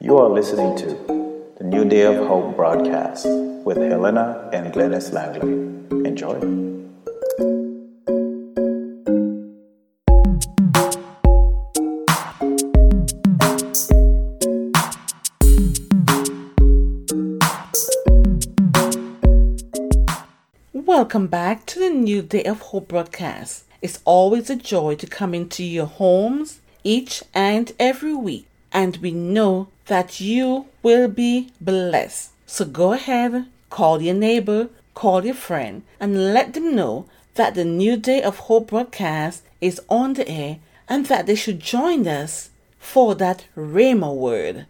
You are listening to the New Day of Hope broadcast with Helena and Glennis Langley. Enjoy. Welcome back to the New Day of Hope broadcast. It's always a joy to come into your homes each and every week, and we know that you will be blessed. So go ahead, call your neighbor, call your friend, and let them know that the New Day of Hope broadcast is on the air and that they should join us for that Rhema word.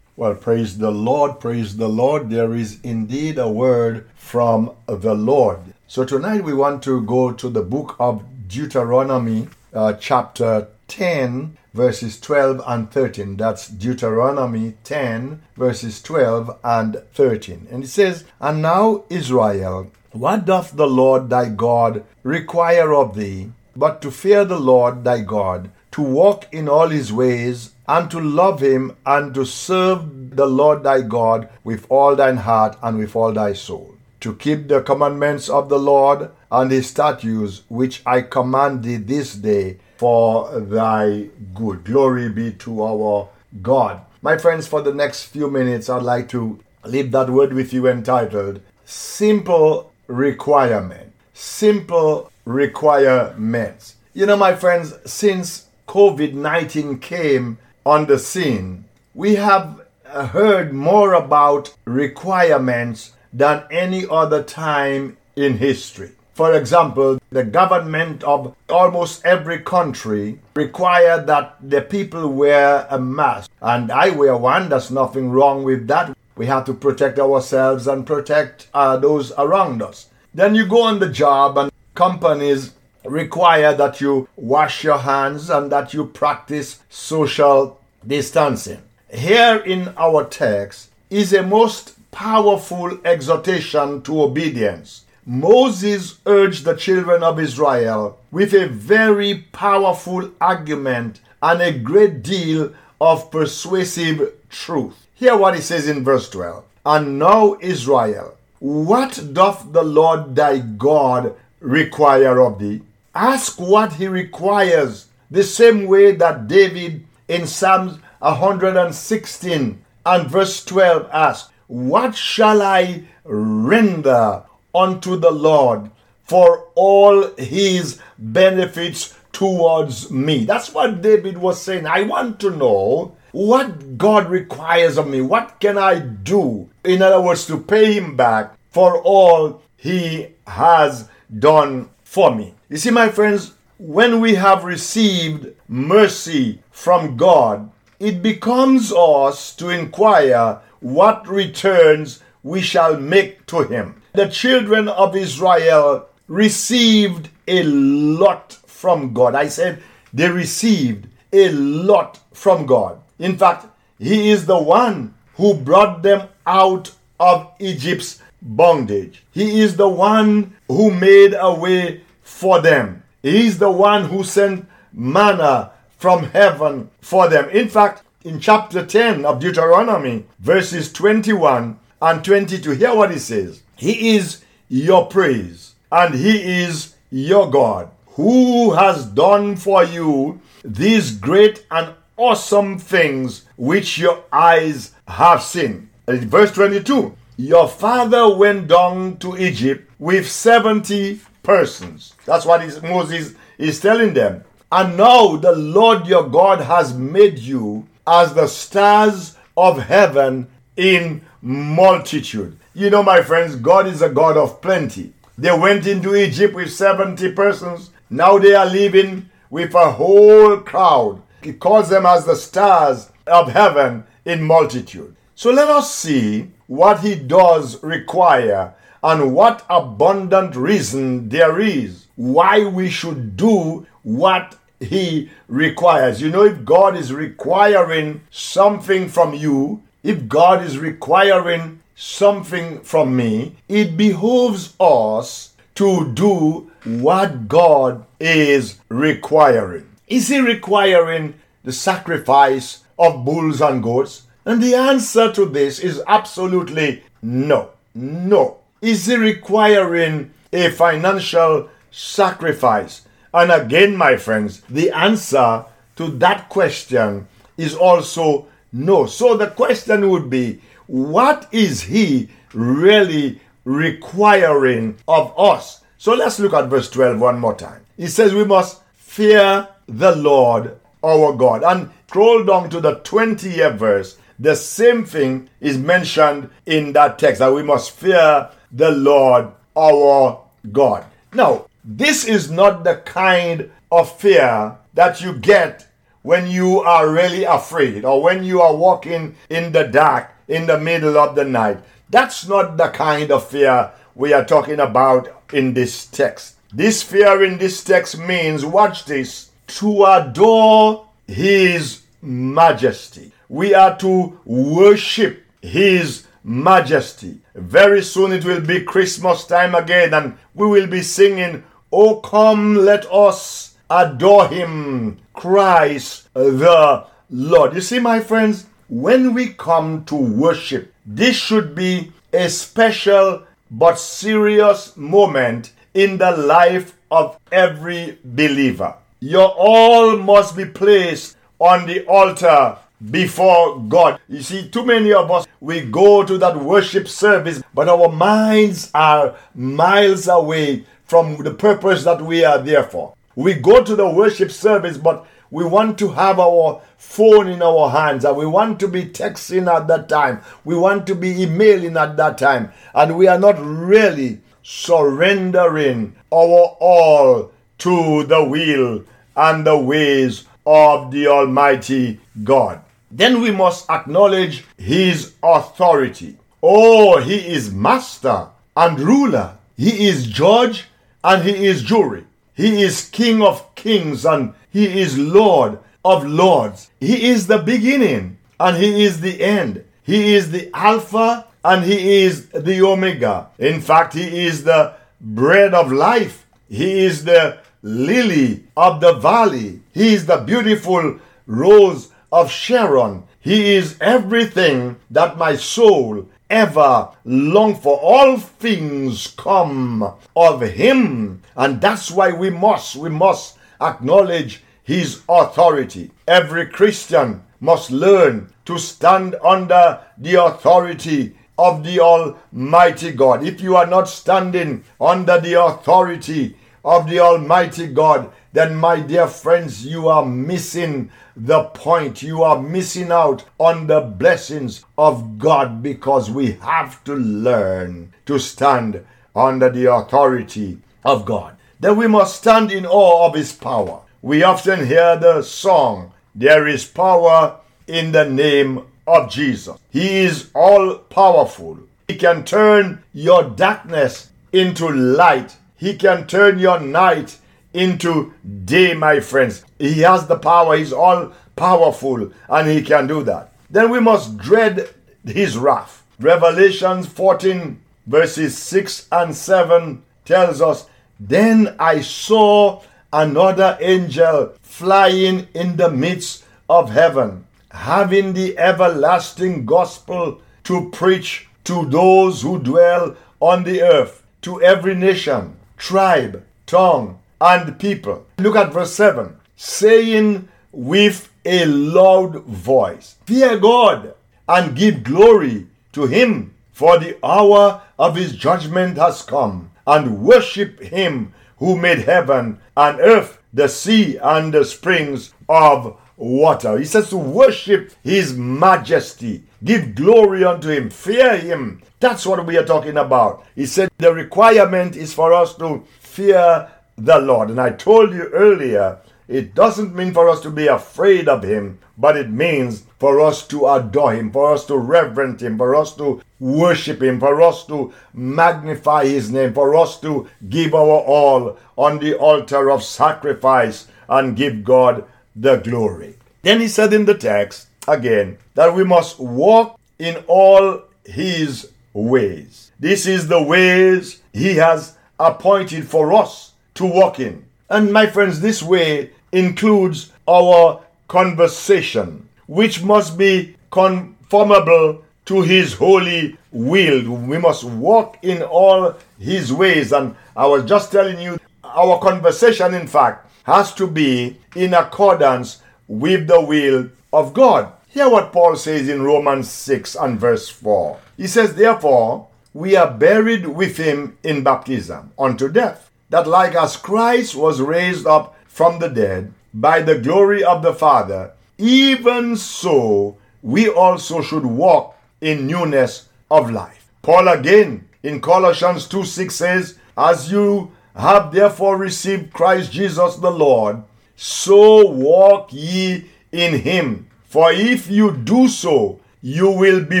Well, praise the Lord, praise the Lord. There is indeed a word from the Lord. So tonight we want to go to the book of Deuteronomy, uh, chapter 10, verses 12 and 13. That's Deuteronomy 10, verses 12 and 13. And it says, And now, Israel, what doth the Lord thy God require of thee, but to fear the Lord thy God, to walk in all his ways, and to love him, and to serve the Lord thy God with all thine heart and with all thy soul, to keep the commandments of the Lord and his statutes, which I command thee this day for thy good. Glory be to our God. My friends, for the next few minutes, I'd like to leave that word with you entitled Simple Requirement. Simple Requirements. You know, my friends, since COVID 19 came on the scene, we have heard more about requirements than any other time in history. For example, the government of almost every country require that the people wear a mask. And I wear one, there's nothing wrong with that. We have to protect ourselves and protect uh, those around us. Then you go on the job, and companies require that you wash your hands and that you practice social distancing. Here in our text is a most powerful exhortation to obedience. Moses urged the children of Israel with a very powerful argument and a great deal of persuasive truth. Hear what he says in verse 12. And now, Israel, what doth the Lord thy God require of thee? Ask what he requires, the same way that David in Psalms 116 and verse 12 asked, What shall I render unto the Lord for all his benefits towards me. That's what David was saying. I want to know what God requires of me. What can I do? In other words, to pay him back for all he has done for me. You see, my friends, when we have received mercy from God, it becomes us to inquire what returns we shall make to him the children of Israel received a lot from God. I said they received a lot from God. In fact, He is the one who brought them out of Egypt's bondage. He is the one who made a way for them. He is the one who sent manna from heaven for them. In fact, in chapter 10 of Deuteronomy, verses 21 and 22, hear what he says. He is your praise, and He is your God, who has done for you these great and awesome things which your eyes have seen. In verse 22, your father went down to Egypt with 70 persons. That's what Moses is telling them. And now the Lord your God has made you as the stars of heaven in multitude. You know, my friends, God is a God of plenty. They went into Egypt with 70 persons. Now they are living with a whole crowd. He calls them as the stars of heaven in multitude. So let us see what he does require and what abundant reason there is why we should do what he requires. You know, if God is requiring something from you, if God is requiring something from me, it behoves us to do what God is requiring. Is He requiring the sacrifice of bulls and goats? And the answer to this is absolutely no. No. Is he requiring a financial sacrifice? And again, my friends, the answer to that question is also no. So the question would be what is he really requiring of us? So let's look at verse 12 one more time. He says we must fear the Lord our God. And scroll down to the 20th verse. The same thing is mentioned in that text that we must fear the Lord our God. Now, this is not the kind of fear that you get when you are really afraid or when you are walking in the dark in the middle of the night. That's not the kind of fear we are talking about in this text. This fear in this text means, watch this, to adore His majesty. We are to worship His majesty. Very soon it will be Christmas time again, and we will be singing, Oh, come, let us adore Him, Christ the Lord. You see, my friends, when we come to worship, this should be a special but serious moment in the life of every believer. Your all must be placed on the altar before God. You see, too many of us, we go to that worship service, but our minds are miles away from the purpose that we are there for. We go to the worship service, but we want to have our phone in our hands and we want to be texting at that time. We want to be emailing at that time. And we are not really surrendering our all to the will and the ways of the Almighty God. Then we must acknowledge His authority. Oh, He is master and ruler. He is judge and He is jury. He is King of kings and He is Lord of lords. He is the beginning and He is the end. He is the Alpha and He is the Omega. In fact, He is the bread of life. He is the lily of the valley. He is the beautiful rose of Sharon. He is everything that my soul ever long for. All things come of Him. And that's why we must, we must acknowledge His authority. Every Christian must learn to stand under the authority of the Almighty God. If you are not standing under the authority of the Almighty God, then my dear friends, you are missing the point. You are missing out on the blessings of God because we have to learn to stand under the authority of God. Then we must stand in awe of His power. We often hear the song, There is power in the name of Jesus. He is all powerful. He can turn your darkness into light. He can turn your night into day, my friends. He has the power. He's all powerful and he can do that. Then we must dread his wrath. Revelations 14 verses 6 and 7 tells us, Then I saw another angel flying in the midst of heaven having the everlasting gospel to preach to those who dwell on the earth, to every nation, tribe, tongue, and people. Look at verse 7 saying with a loud voice, Fear God and give glory to Him, for the hour of His judgment has come, and worship Him who made heaven and earth, the sea, and the springs of water. He says to worship His majesty, give glory unto Him, fear Him. That's what we are talking about. He said the requirement is for us to fear the Lord. And I told you earlier, it doesn't mean for us to be afraid of Him, but it means for us to adore Him, for us to reverence Him, for us to worship Him, for us to magnify His name, for us to give our all on the altar of sacrifice and give God the glory. Then he said in the text again that we must walk in all his ways. This is the ways he has appointed for us to walk in. And my friends, this way includes our conversation, which must be conformable to his holy will. We must walk in all his ways. And I was just telling you, our conversation, in fact, has to be in accordance with the will of God. Hear what Paul says in Romans 6 and verse 4. He says, Therefore, we are buried with him in baptism unto death, that like as Christ was raised up from the dead by the glory of the Father, even so we also should walk in newness of life. Paul again in Colossians 2 6 says, As you have therefore received Christ Jesus the Lord, so walk ye in him. For if you do so, you will be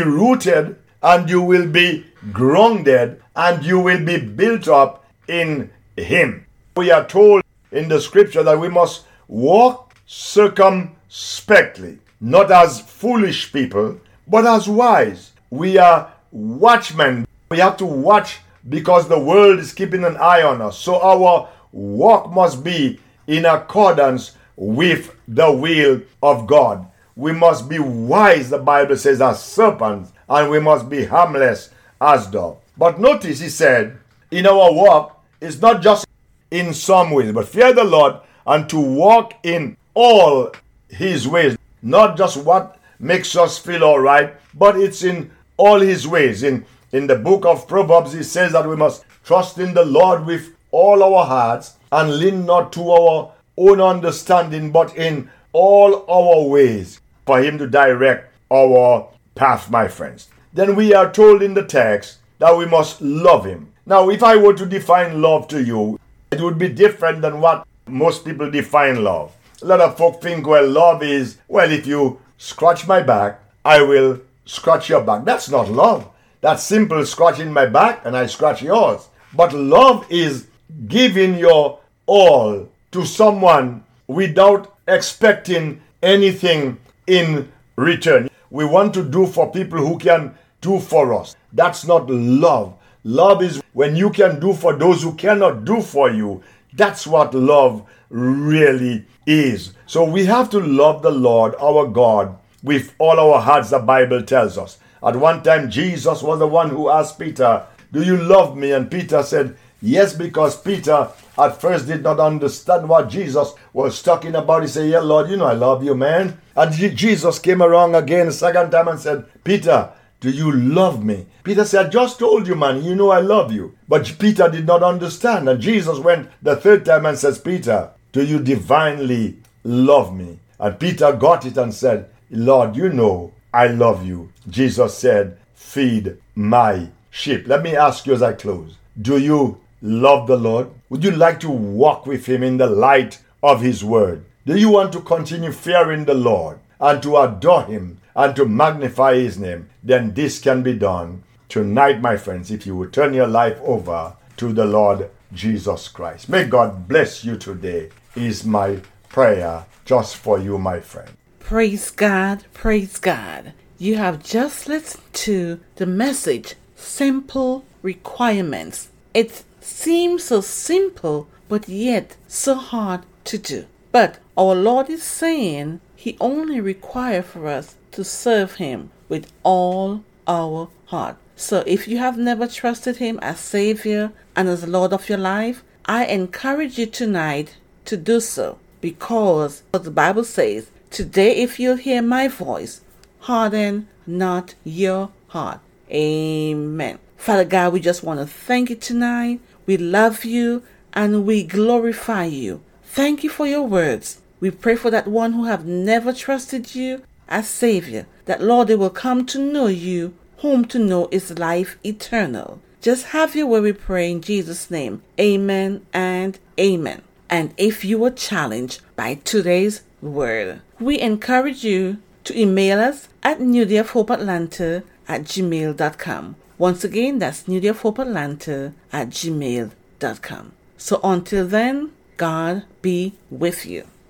rooted and you will be grounded and you will be built up in him. We are told in the scripture that we must walk circumspectly, not as foolish people, but as wise. We are watchmen. We have to watch because the world is keeping an eye on us. So our walk must be in accordance with the will of God. We must be wise, the Bible says, as serpents, and we must be harmless as doves. But notice he said, in our walk, it's not just in some ways, but fear the Lord and to walk in all his ways. Not just what makes us feel all right, but it's in all his ways. In in the book of Proverbs, it says that we must trust in the Lord with all our hearts and lean not to our own understanding, but in all our ways for him to direct our path, my friends. Then we are told in the text that we must love him. Now, if I were to define love to you, it would be different than what most people define love. A lot of folk think, well, love is, well, if you scratch my back, I will scratch your back. That's not love. That's simple scratching my back and I scratch yours. But love is giving your all to someone without expecting anything in return. We want to do for people who can do for us. That's not love. Love is when you can do for those who cannot do for you. That's what love really is. So we have to love the Lord our God with all our hearts, the Bible tells us. At one time, Jesus was the one who asked Peter, Do you love me? And Peter said, Yes, because Peter at first did not understand what Jesus was talking about. He said, Yeah, Lord, you know I love you, man. And Jesus came around again a second time and said, Peter, do you love me? Peter said, I just told you, man, you know I love you. But Peter did not understand. And Jesus went the third time and says, Peter, do you divinely love me? And Peter got it and said, Lord, you know I love you. Jesus said, Feed my sheep. Let me ask you as I close Do you love the Lord? Would you like to walk with Him in the light of His word? Do you want to continue fearing the Lord and to adore Him and to magnify His name? Then this can be done tonight, my friends, if you would turn your life over to the Lord Jesus Christ. May God bless you today, is my prayer just for you, my friend. Praise God, praise God. You have just listened to the message Simple Requirements. It seems so simple, but yet so hard to do. But our Lord is saying He only requires for us to serve Him with all our heart. So if you have never trusted Him as Savior and as Lord of your life, I encourage you tonight to do so because the Bible says Today, if you hear my voice, harden not your heart. Amen. Father God, we just want to thank you tonight. We love you and we glorify you. Thank you for your words. We pray for that one who have never trusted you as Savior, that Lord, they will come to know you, whom to know is life eternal. Just have your way, we pray in Jesus' name. Amen and amen. And if you were challenged by today's word. We encourage you to email us at newdayofhopeatlanta at gmail.com. Once again, that's newdayofhopeatlanta at gmail.com. So until then, God be with you.